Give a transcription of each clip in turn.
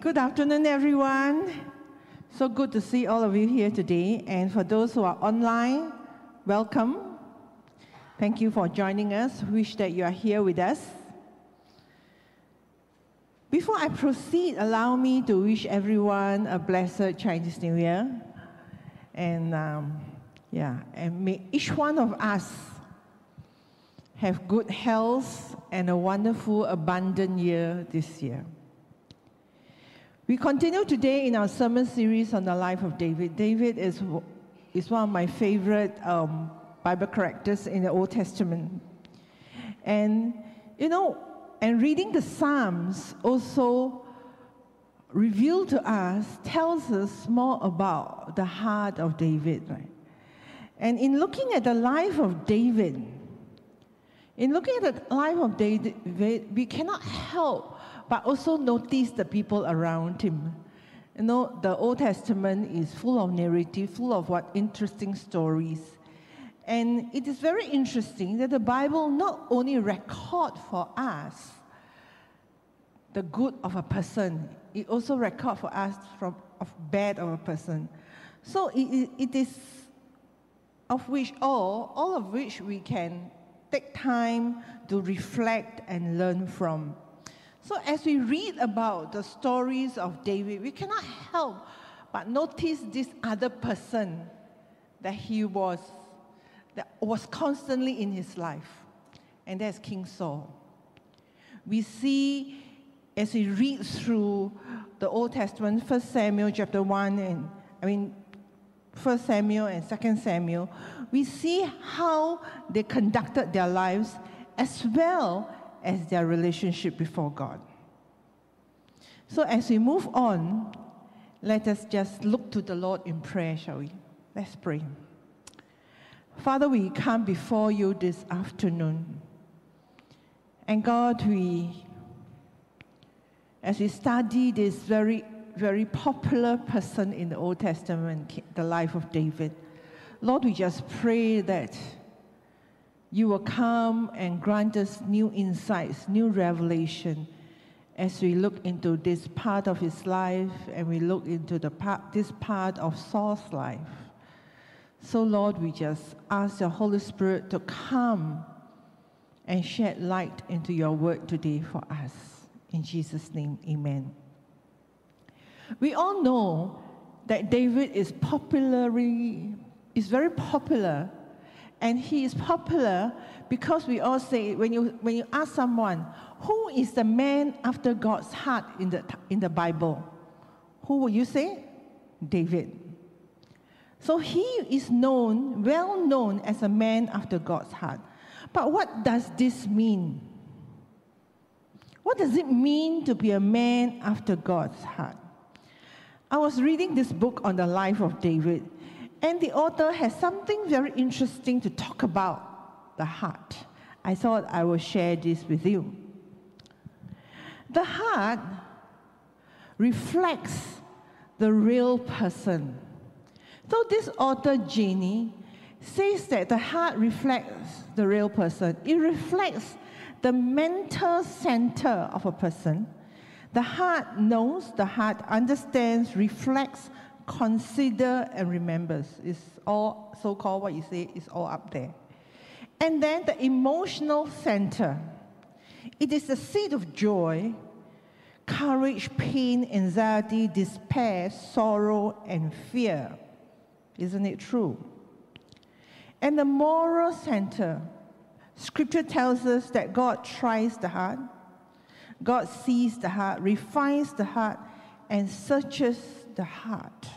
good afternoon, everyone. So good to see all of you here today. And for those who are online, welcome. Thank you for joining us. Wish that you are here with us. Before I proceed, allow me to wish everyone a blessed Chinese New Year. And um, yeah, and may each one of us have good health and a wonderful, abundant year this year. We continue today in our sermon series on the life of David. David is, is one of my favorite um, Bible characters in the Old Testament. And, you know, and reading the Psalms also reveal to us, tells us more about the heart of David, right? And in looking at the life of David, in looking at the life of David, we cannot help but also notice the people around him. You know, the Old Testament is full of narrative, full of what interesting stories. And it is very interesting that the Bible not only record for us the good of a person, it also record for us from of bad of a person. So it, it is of which all, all of which we can take time to reflect and learn from. So as we read about the stories of David, we cannot help but notice this other person that he was that was constantly in his life, and that's King Saul. We see as we read through the Old Testament, First Samuel chapter 1 and I mean First Samuel and Second Samuel, we see how they conducted their lives as well as their relationship before God. So as we move on, let us just look to the Lord in prayer, shall we? Let's pray. Father, we come before you this afternoon. And God, we, as we study this very, very popular person in the Old Testament, the life of David, Lord, we just pray that you will come and grant us new insights, new revelation as we look into this part of his life and we look into the part, this part of Saul's life. So, Lord, we just ask the Holy Spirit to come and shed light into your word today for us. In Jesus' name, amen. We all know that David is popularly, is very popular, and he is popular because we all say, when you, when you ask someone, who is the man after God's heart in the, in the Bible? Who will you say? David. So he is known, well known as a man after God's heart. But what does this mean? What does it mean to be a man after God's heart? I was reading this book on the life of David, and the author has something very interesting to talk about the heart. I thought I will share this with you. The heart reflects the real person. So this author, Jenny, says that the heart reflects the real person. It reflects the mental center of a person. The heart knows, the heart understands, reflects, consider, and remembers. It's all so-called what you say is all up there. And then the emotional center. It is the seed of joy, courage, pain, anxiety, despair, sorrow, and fear. Isn't it true? And the moral center, scripture tells us that God tries the heart, God sees the heart, refines the heart, and searches the heart.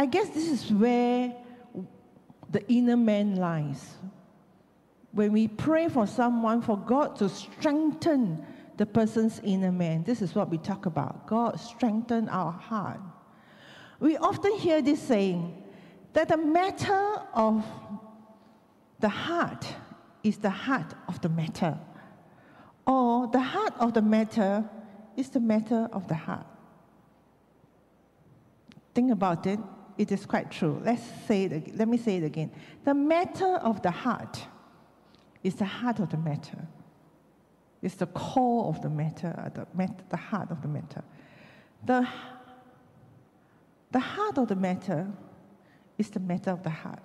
I guess this is where the inner man lies. When we pray for someone, for God to strengthen the person's inner man, this is what we talk about. God strengthen our heart. We often hear this saying that the matter of the heart is the heart of the matter, or the heart of the matter is the matter of the heart. Think about it. It is quite true. Let's say it. Let me say it again. The matter of the heart is the heart of the matter. It's the core of the matter, uh, the, the heart of the matter. The, the heart of the matter is the matter of the heart.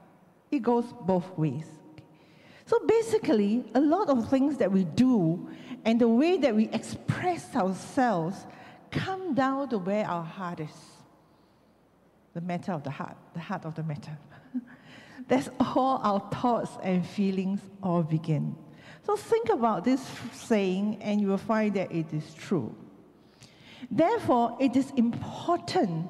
It goes both ways. So basically, a lot of things that we do and the way that we express ourselves come down to where our heart is. The matter of the heart, the heart of the matter. That's all our thoughts and feelings all begin. So think about this saying and you will find that it is true. Therefore, it is important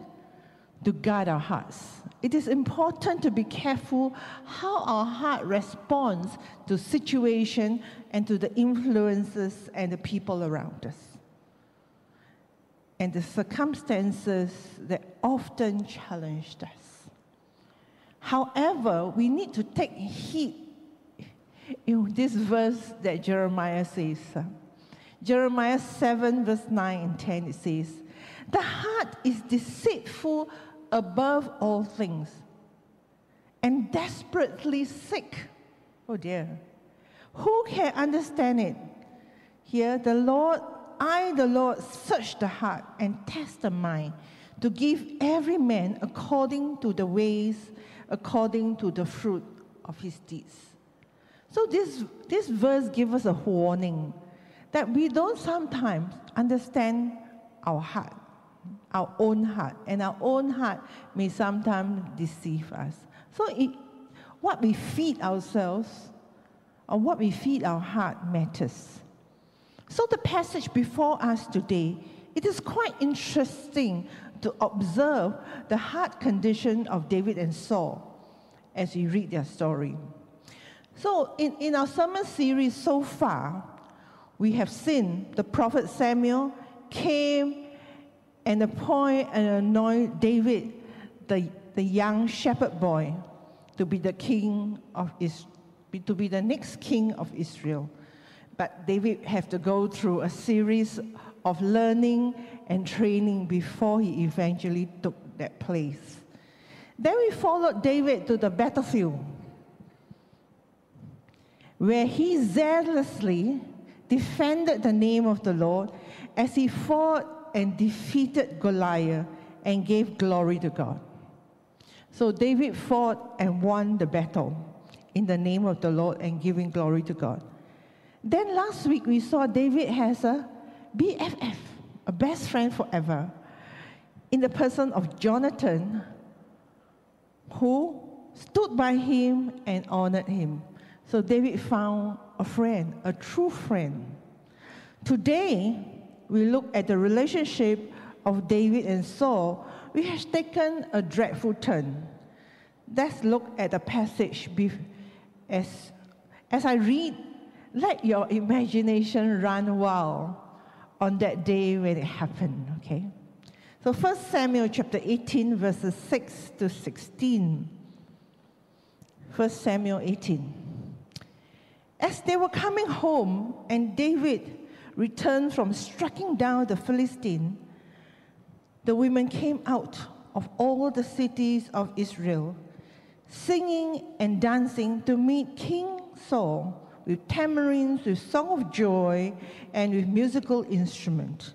to guard our hearts. It is important to be careful how our heart responds to situation and to the influences and the people around us. And the circumstances that often challenged us. However, we need to take heed in this verse that Jeremiah says. Jeremiah 7, verse 9 and 10, it says, The heart is deceitful above all things and desperately sick. Oh dear. Who can understand it? Here, the Lord, I, the Lord, search the heart and test the mind to give every man according to the ways, according to the fruit of his deeds. So this, this verse gives us a warning that we don't sometimes understand our heart, our own heart, and our own heart may sometimes deceive us. So it, what we feed ourselves or what we feed our heart matters. So the passage before us today, it is quite interesting to observe the heart condition of David and Saul as we read their story. So, in, in our sermon series so far, we have seen the prophet Samuel came and appoint and anoint David, the, the young shepherd boy, to be the king of Israel, to be the next king of Israel. But David had to go through a series of learning and training before he eventually took that place. Then we followed David to the battlefield where he zealously defended the name of the Lord as he fought and defeated Goliath and gave glory to God. So David fought and won the battle in the name of the Lord and giving glory to God. Then last week we saw David has a BFF, a best friend forever, in the person of Jonathan, who stood by him and honored him. So David found a friend, a true friend. Today, we look at the relationship of David and Saul, which has taken a dreadful turn. Let's look at the passage as, as I read. Let your imagination run wild on that day when it happened, okay? So 1 Samuel chapter 18, verses 6 to 16. 1 Samuel 18. As they were coming home, and David returned from striking down the Philistine, the women came out of all the cities of Israel, singing and dancing to meet King Saul with tambourines, with song of joy, and with musical instrument.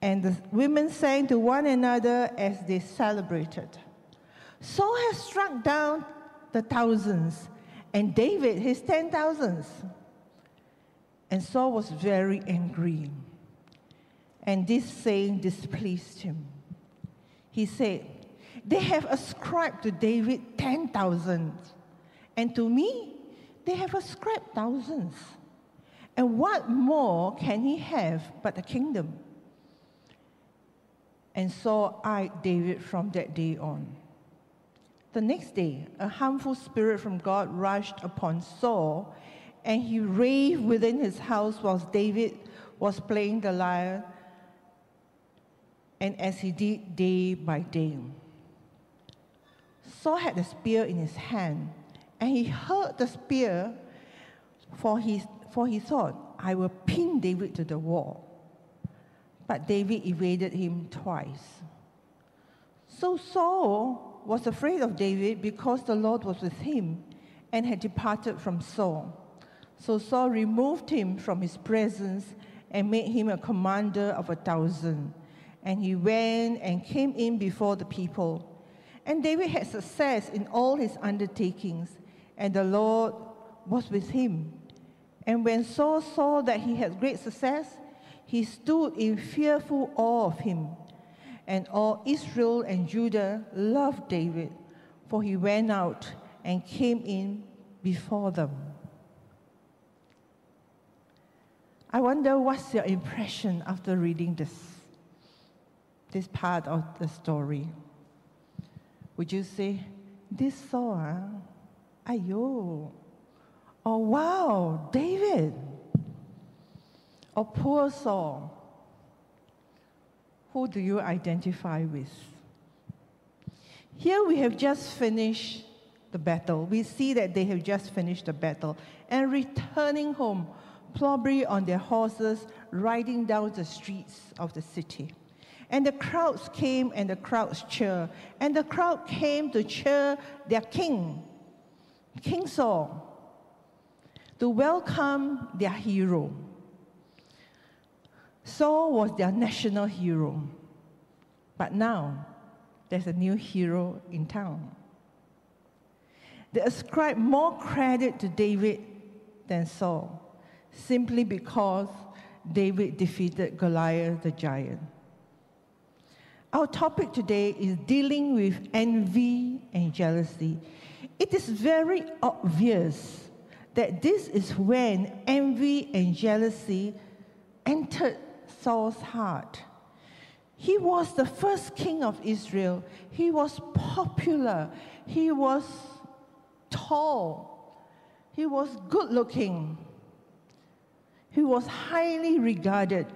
And the women sang to one another as they celebrated. Saul has struck down the thousands and David his ten thousands. And Saul was very angry. And this saying displeased him. He said, They have ascribed to David ten thousands, and to me, they have ascribed thousands. And what more can he have but a kingdom? And Saul eyed David from that day on. The next day, a harmful spirit from God rushed upon Saul, and he raved within his house whilst David was playing the lyre, and as he did day by day. Saul had a spear in his hand, and he hurled the spear, for he, for he thought, I will pin David to the wall. But David evaded him twice. So Saul was afraid of David because the Lord was with him and had departed from Saul. So Saul removed him from his presence and made him a commander of a thousand. And he went and came in before the people. And David had success in all his undertakings, and the Lord was with him. And when Saul saw that he had great success, he stood in fearful awe of him. And all Israel and Judah loved David, for he went out and came in before them. I wonder what's your impression after reading this, this part of the story. Would you say, this Saul, ayo, oh wow, David, or poor Saul? Who do you identify with? Here we have just finished the battle. We see that they have just finished the battle and returning home probably on their horses, riding down the streets of the city. And the crowds came and the crowds cheered. And the crowd came to cheer their king, King Saul, to welcome their hero. Saul was their national hero. But now, there's a new hero in town. They ascribe more credit to David than Saul simply because David defeated Goliath the giant. Our topic today is dealing with envy and jealousy. It is very obvious that this is when envy and jealousy entered Saul's heart. He was the first king of Israel. He was popular. He was tall. He was good looking. He was highly regarded.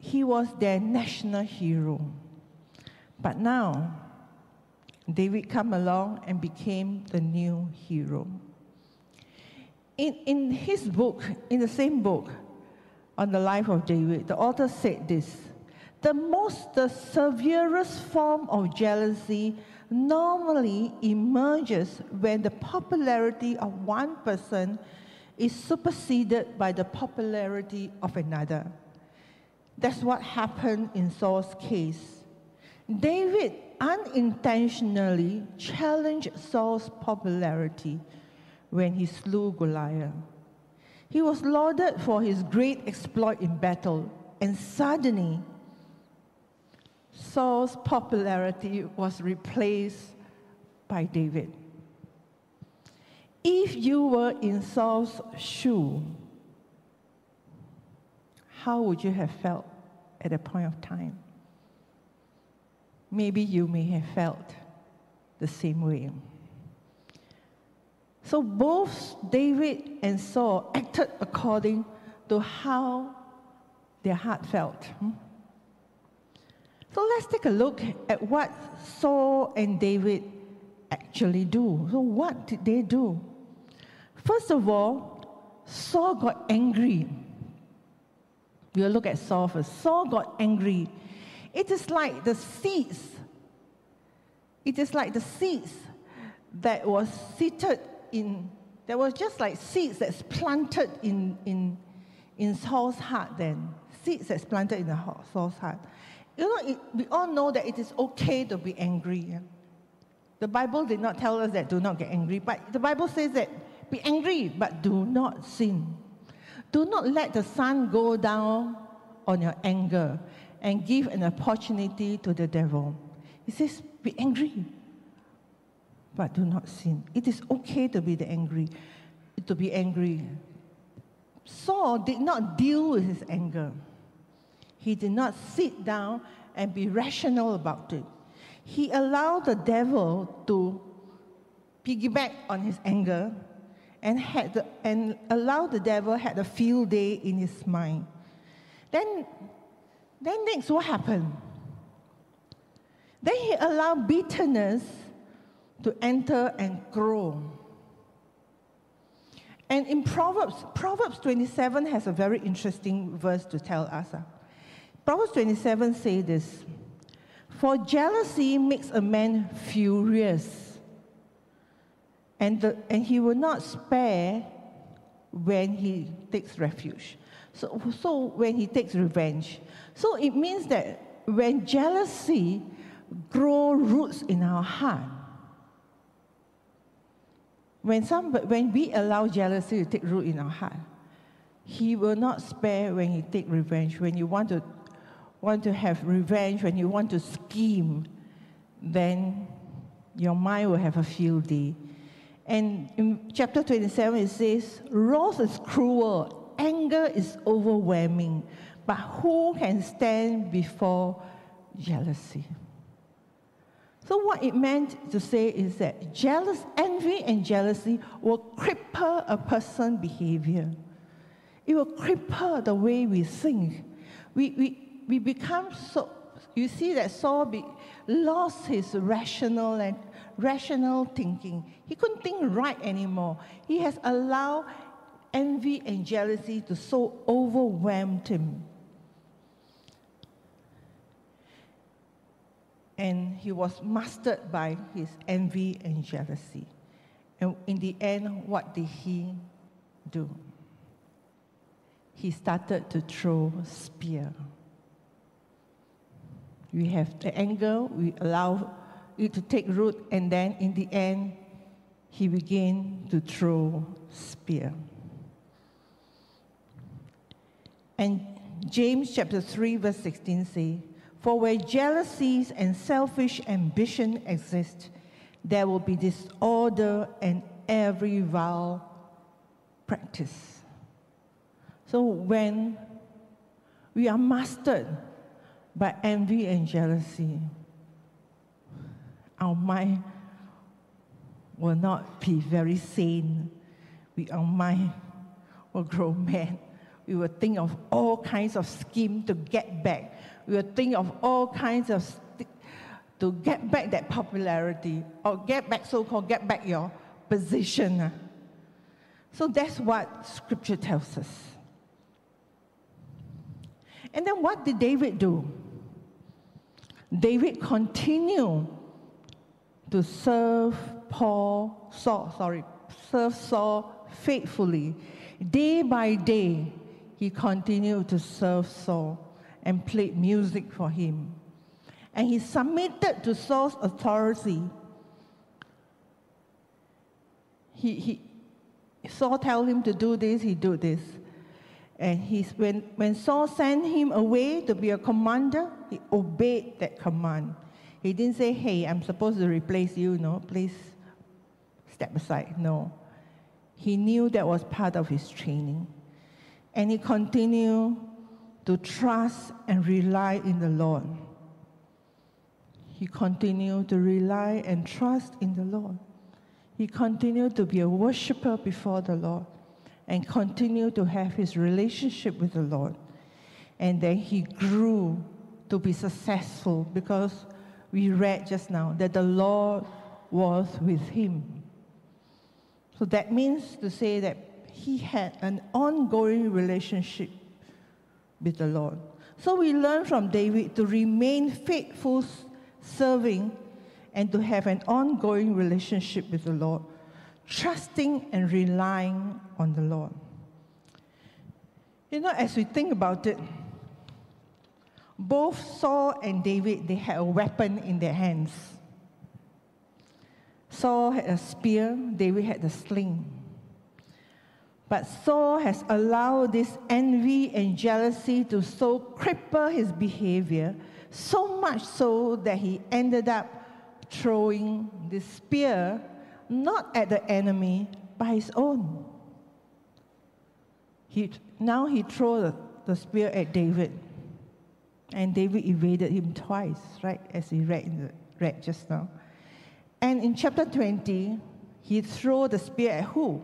He was their national hero. But now, David come along and became the new hero. In, in his book, in the same book on the life of David, the author said this the most, the severest form of jealousy normally emerges when the popularity of one person is superseded by the popularity of another. That's what happened in Saul's case. David unintentionally challenged Saul's popularity when he slew Goliath. He was lauded for his great exploit in battle, and suddenly, Saul's popularity was replaced by David. If you were in Saul's shoe, how would you have felt at a point of time? Maybe you may have felt the same way. So both David and Saul acted according to how their heart felt. Hmm? So let's take a look at what Saul and David actually do. So, what did they do? First of all, Saul got angry. We'll look at Saul first. Saul got angry. It is like the seeds. It is like the seeds that was seated in, that was just like seeds that's planted in, in, in Saul's heart then. Seeds that's planted in the Saul's heart. You know, it, we all know that it is okay to be angry. Yeah? The Bible did not tell us that do not get angry, but the Bible says that be angry, but do not sin. Do not let the sun go down on your anger and give an opportunity to the devil. He says, be angry, but do not sin. It is okay to be the angry, to be angry. Saul did not deal with his anger. He did not sit down and be rational about it. He allowed the devil to piggyback on his anger and, had the, and allowed the devil had a field day in his mind. Then, then next, what happened? Then he allowed bitterness to enter and grow. And in Proverbs, Proverbs 27 has a very interesting verse to tell us. Uh. Proverbs 27 says this, For jealousy makes a man furious and, the, and he will not spare when he takes refuge. So, so when he takes revenge. So it means that when jealousy grow roots in our heart, when, some, when we allow jealousy to take root in our heart, he will not spare when he take revenge. When you want to, want to have revenge, when you want to scheme, then your mind will have a field day. And in chapter 27, it says, Wrath is cruel, anger is overwhelming, but who can stand before jealousy? So, what it meant to say is that jealous, envy, and jealousy will cripple a person's behavior. It will cripple the way we think. We, we, we become so, you see that Saul be, lost his rational and rational thinking. He couldn't think right anymore. He has allowed envy and jealousy to so overwhelm him. And he was mastered by his envy and jealousy. And in the end, what did he do? He started to throw spear. We have the anger, we allow it to take root, and then in the end, he began to throw spear. And James chapter 3, verse 16 says, For where jealousies and selfish ambition exist, there will be disorder and every vile practice. So when we are mastered by envy and jealousy, our mind will not be very sane. We, our mind will grow mad. We will think of all kinds of schemes to get back. We will think of all kinds of st- to get back that popularity or get back, so-called, get back your position. So that's what Scripture tells us. And then what did David do? David continued to serve Paul, Saul, sorry, serve Saul faithfully. Day by day, he continued to serve Saul and played music for him. And he submitted to Saul's authority. He, he, Saul tell him to do this, he do this. And he's, when, when Saul sent him away to be a commander, he obeyed that command. He didn't say, hey, I'm supposed to replace you, no, please step aside. No. He knew that was part of his training. And he continued to trust and rely in the Lord. He continued to rely and trust in the Lord. He continued to be a worshiper before the Lord and continued to have his relationship with the Lord. And then he grew to be successful because we read just now that the Lord was with him. So that means to say that he had an ongoing relationship with the Lord. So we learn from David to remain faithful, serving, and to have an ongoing relationship with the Lord, trusting and relying on the Lord. You know, as we think about it, both Saul and David, they had a weapon in their hands. Saul had a spear, David had a sling. But Saul has allowed this envy and jealousy to so cripple his behavior, so much so that he ended up throwing the spear not at the enemy, but his own. He, now he threw the, the spear at David. And David evaded him twice, right, as we read, in the, read just now. And in chapter 20, he threw the spear at who?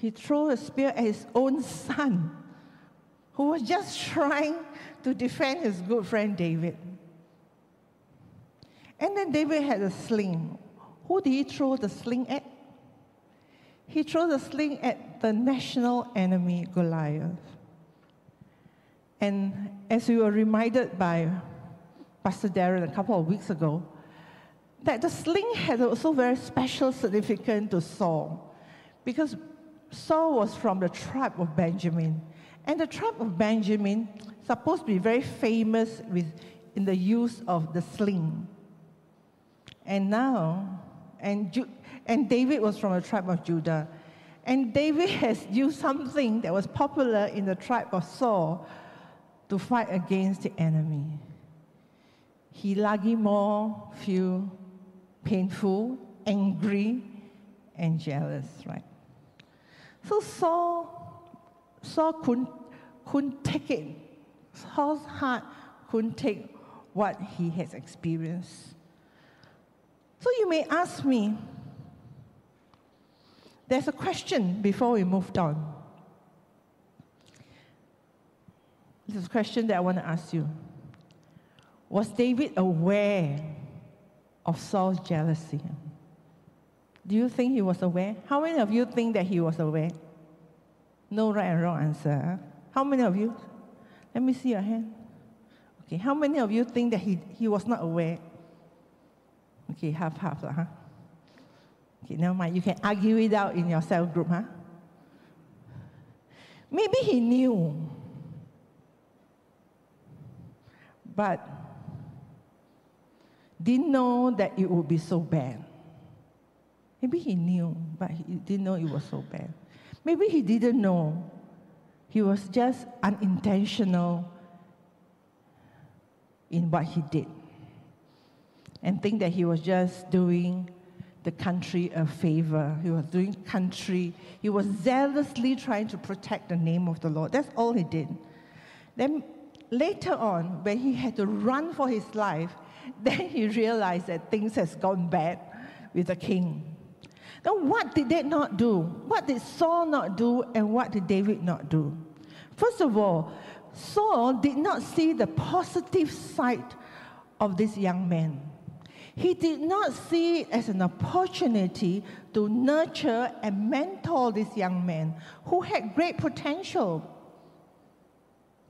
He threw a spear at his own son, who was just trying to defend his good friend David. And then David had a sling. Who did he throw the sling at? He threw the sling at the national enemy, Goliath. And as we were reminded by Pastor Darren a couple of weeks ago, that the sling had also very special significance to Saul, because Saul was from the tribe of Benjamin, And the tribe of Benjamin, supposed to be very famous with, in the use of the sling. And now, and, Ju- and David was from the tribe of Judah. And David has used something that was popular in the tribe of Saul to fight against the enemy. He lagi more feel painful, angry, and jealous, right? So Saul, Saul couldn't, couldn't take it. Saul's heart couldn't take what he has experienced. So you may ask me, there's a question before we moved on. This is a question that I want to ask you. Was David aware of Saul's jealousy? Do you think he was aware? How many of you think that he was aware? No right and wrong answer. How many of you? Let me see your hand. Okay, how many of you think that he, he was not aware? Okay, half half, huh? Okay, never mind. You can argue it out in your cell group, huh? Maybe he knew. But didn't know that it would be so bad. Maybe he knew, but he didn't know it was so bad. Maybe he didn't know. He was just unintentional in what he did and think that he was just doing the country a favor. He was doing country, he was zealously trying to protect the name of the Lord. That's all he did. Then later on, when he had to run for his life, then he realized that things has gone bad with the king. Now, what did they not do? What did Saul not do, and what did David not do? First of all, Saul did not see the positive side of this young man. He did not see it as an opportunity to nurture and mentor this young man who had great potential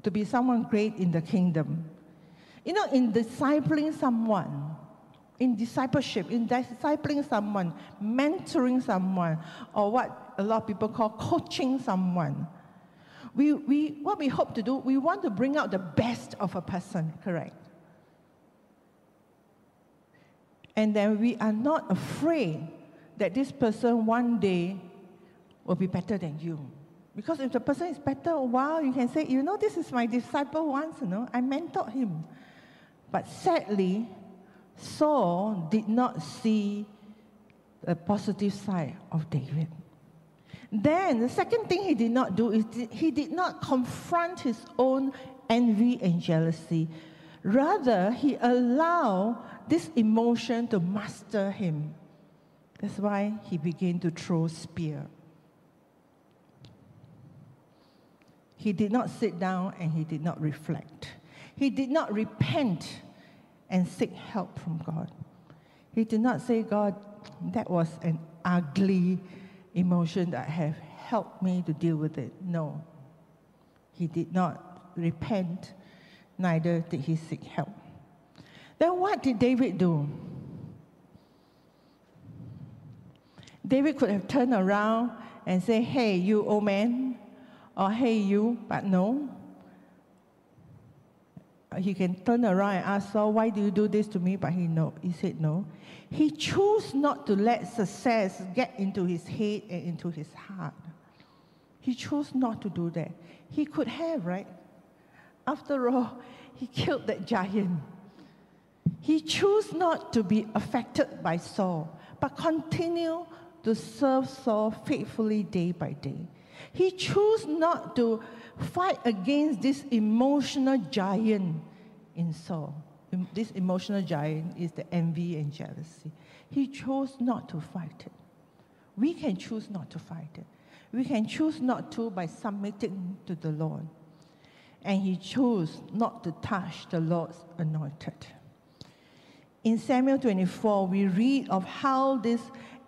to be someone great in the kingdom. You know, in discipling someone, in discipleship, in discipling someone, mentoring someone, or what a lot of people call coaching someone, we, we, what we hope to do, we want to bring out the best of a person, correct? And then we are not afraid that this person one day will be better than you. Because if the person is better, wow, you can say, you know, this is my disciple once, you know, I mentored him. But sadly, Saul did not see the positive side of David. Then, the second thing he did not do is he did not confront his own envy and jealousy. Rather, he allowed this emotion to master him. That's why he began to throw spear. He did not sit down and he did not reflect. He did not repent and seek help from God. He did not say, God, that was an ugly emotion that have helped me to deal with it. No. He did not repent, neither did he seek help. Then what did David do? David could have turned around and say, Hey, you old man, or hey, you, but no. He can turn around and ask Saul, Why do you do this to me? But he, no, he said no. He chose not to let success get into his head and into his heart. He chose not to do that. He could have, right? After all, he killed that giant. He chose not to be affected by Saul, but continue to serve Saul faithfully day by day. He chose not to fight against this emotional giant in Saul. This emotional giant is the envy and jealousy. He chose not to fight it. We can choose not to fight it. We can choose not to by submitting to the Lord. And he chose not to touch the Lord's anointed. In Samuel 24, we read of how this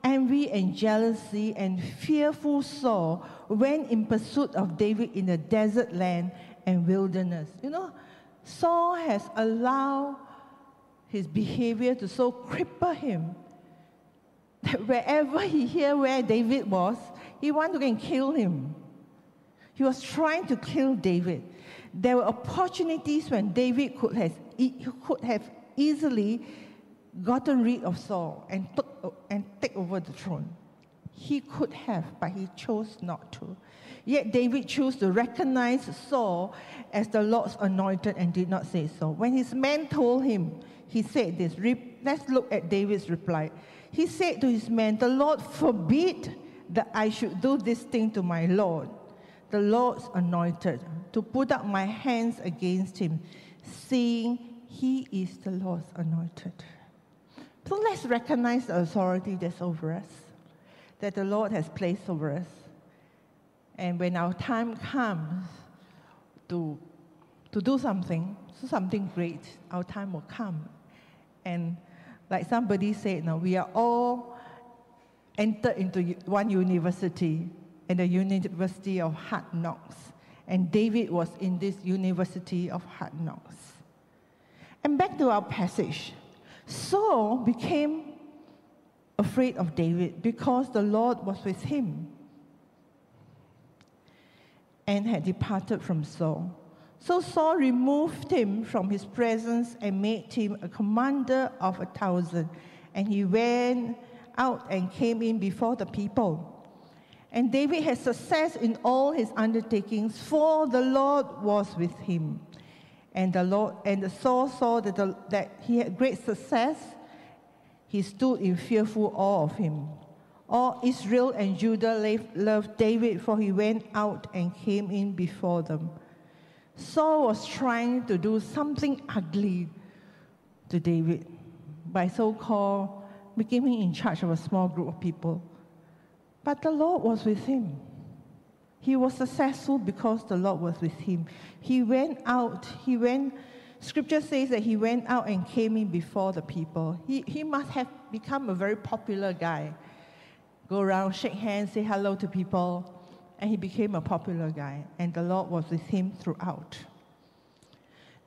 envy and jealousy and fearful Saul went in pursuit of David in the desert land and wilderness. You know, Saul has allowed his behavior to so cripple him that wherever he hear where David was, he want to go and kill him. He was trying to kill David. There were opportunities when David could have, could have easily gotten rid of Saul and, took, and take over the throne. He could have, but he chose not to. Yet David chose to recognize Saul as the Lord's anointed and did not say so. When his men told him, he said this. Let's look at David's reply. He said to his men, The Lord forbid that I should do this thing to my Lord, the Lord's anointed, to put up my hands against him, seeing he is the Lord's anointed. So let's recognize the authority that's over us, that the Lord has placed over us. And when our time comes to, to do something, so something great, our time will come. And like somebody said, now we are all entered into one university, and the University of Hard Knocks. And David was in this University of Hard Knocks. And back to our passage. Saul became afraid of David because the Lord was with him and had departed from Saul. So Saul removed him from his presence and made him a commander of a thousand. And he went out and came in before the people. And David had success in all his undertakings, for the Lord was with him. And the Lord and the Saul saw that, the, that he had great success. He stood in fearful awe of him. All Israel and Judah loved David, for he went out and came in before them. Saul was trying to do something ugly to David by so called making him in charge of a small group of people. But the Lord was with him. He was successful because the Lord was with him. He went out, he went, scripture says that he went out and came in before the people. He, he must have become a very popular guy go around, shake hands, say hello to people, and he became a popular guy, and the Lord was with him throughout.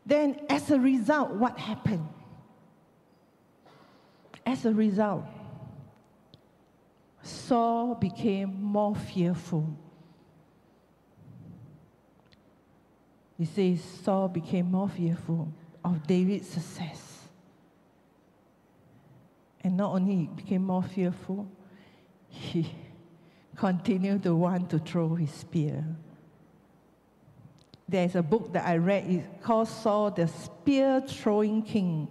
Then, as a result, what happened? As a result, Saul became more fearful. He says Saul became more fearful of David's success. And not only he became more fearful, he continued to want to throw his spear. There's a book that I read, it's called Saul the Spear Throwing King.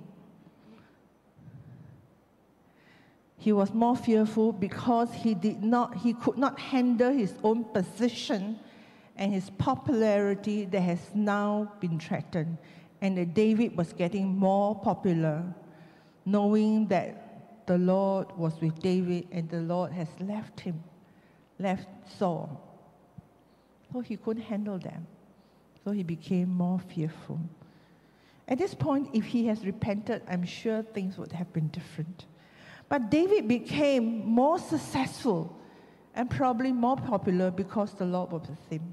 He was more fearful because he did not, he could not handle his own position and his popularity that has now been threatened. And that David was getting more popular, knowing that the Lord was with David and the Lord has left him, left Saul. So he couldn't handle them. So he became more fearful. At this point, if he has repented, I'm sure things would have been different. But David became more successful and probably more popular because the Lord was with him.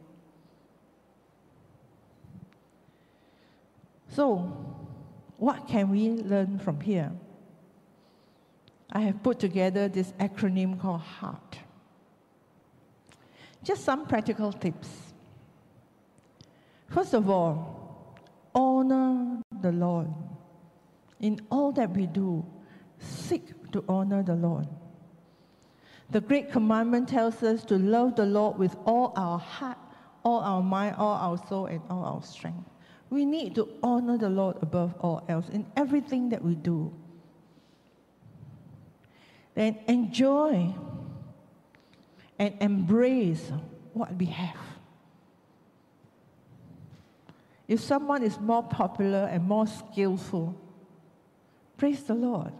So, what can we learn from here? I have put together this acronym called HEART. Just some practical tips. First of all, honor the Lord. In all that we do, seek to honor the Lord. The Great Commandment tells us to love the Lord with all our heart, all our mind, all our soul, and all our strength. We need to honor the Lord above all else in everything that we do then enjoy and embrace what we have. If someone is more popular and more skillful, praise the Lord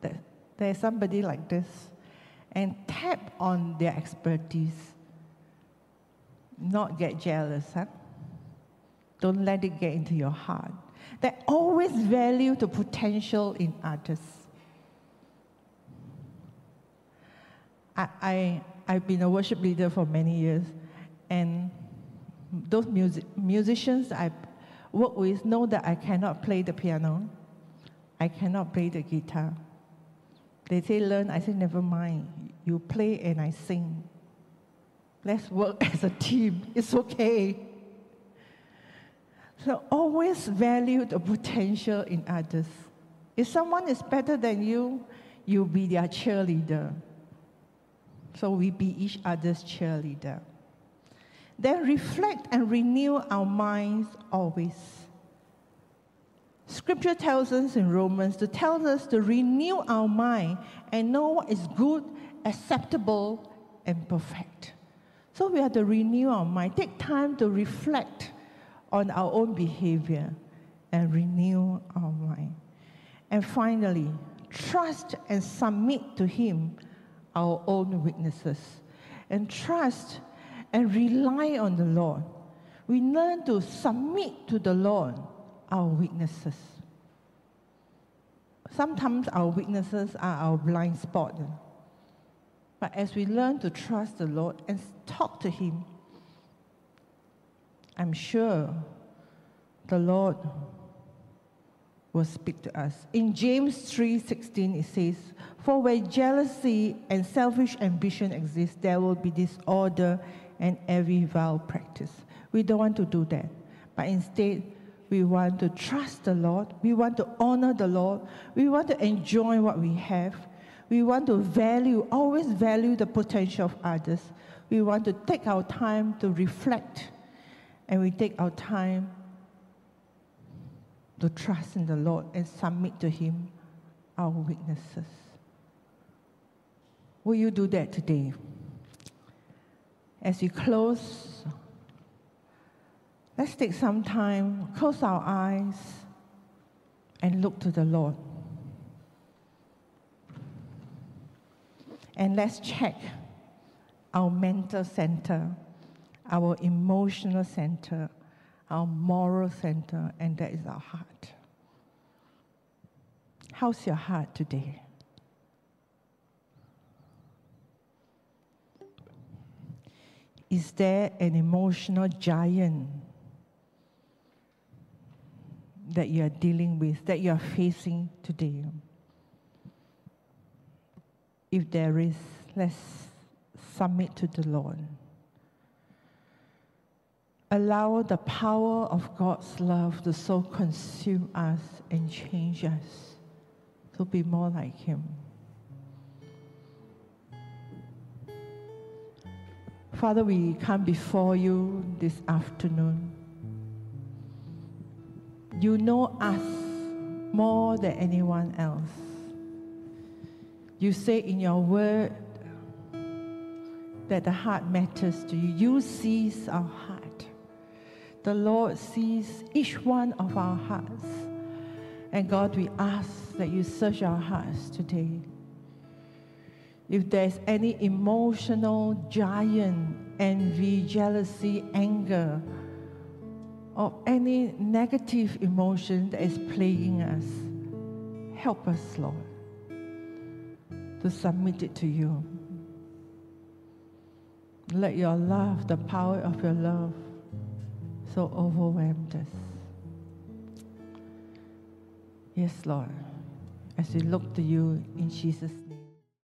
that there's somebody like this and tap on their expertise. Not get jealous, huh? Don't let it get into your heart. They always value the potential in others. I, I, I've been a worship leader for many years, and those music, musicians I work with know that I cannot play the piano, I cannot play the guitar. They say learn, I say never mind. You play and I sing. Let's work as a team. It's okay. So always value the potential in others. If someone is better than you, you'll be their cheerleader. So we be each other's cheerleader. Then reflect and renew our minds always. Scripture tells us in Romans to tell us to renew our mind and know what is good, acceptable, and perfect. So we have to renew our mind. Take time to reflect on our own behavior and renew our mind. And finally, trust and submit to Him our own weaknesses. And trust and rely on the Lord. We learn to submit to the Lord our weaknesses. Sometimes our weaknesses are our blind spot. But as we learn to trust the Lord and talk to Him, I'm sure the Lord will speak to us. In James 3:16 it says, "For where jealousy and selfish ambition exist, there will be disorder and every vile practice." We don't want to do that, but instead we want to trust the Lord. We want to honor the Lord. We want to enjoy what we have. We want to value, always value the potential of others. We want to take our time to reflect, and we take our time to trust in the Lord and submit to Him our weaknesses. Will you do that today? As we close, let's take some time, close our eyes, and look to the Lord. And let's check our mental center, our emotional center, our moral center, and that is our heart. How's your heart today? Is there an emotional giant that you are dealing with, that you are facing today? If there is, let's submit to the Lord allow the power of God's love to so consume us and change us to be more like Him. Father, we come before you this afternoon. You know us more than anyone else. You say in your word that the heart matters to you. You sees our heart the Lord sees each one of our hearts. And God, we ask that you search our hearts today. If there's any emotional giant, envy, jealousy, anger, or any negative emotion that is plaguing us, help us, Lord, to submit it to you. Let your love, the power of your love, so overwhelmed us. Yes, Lord, as we look to you in Jesus'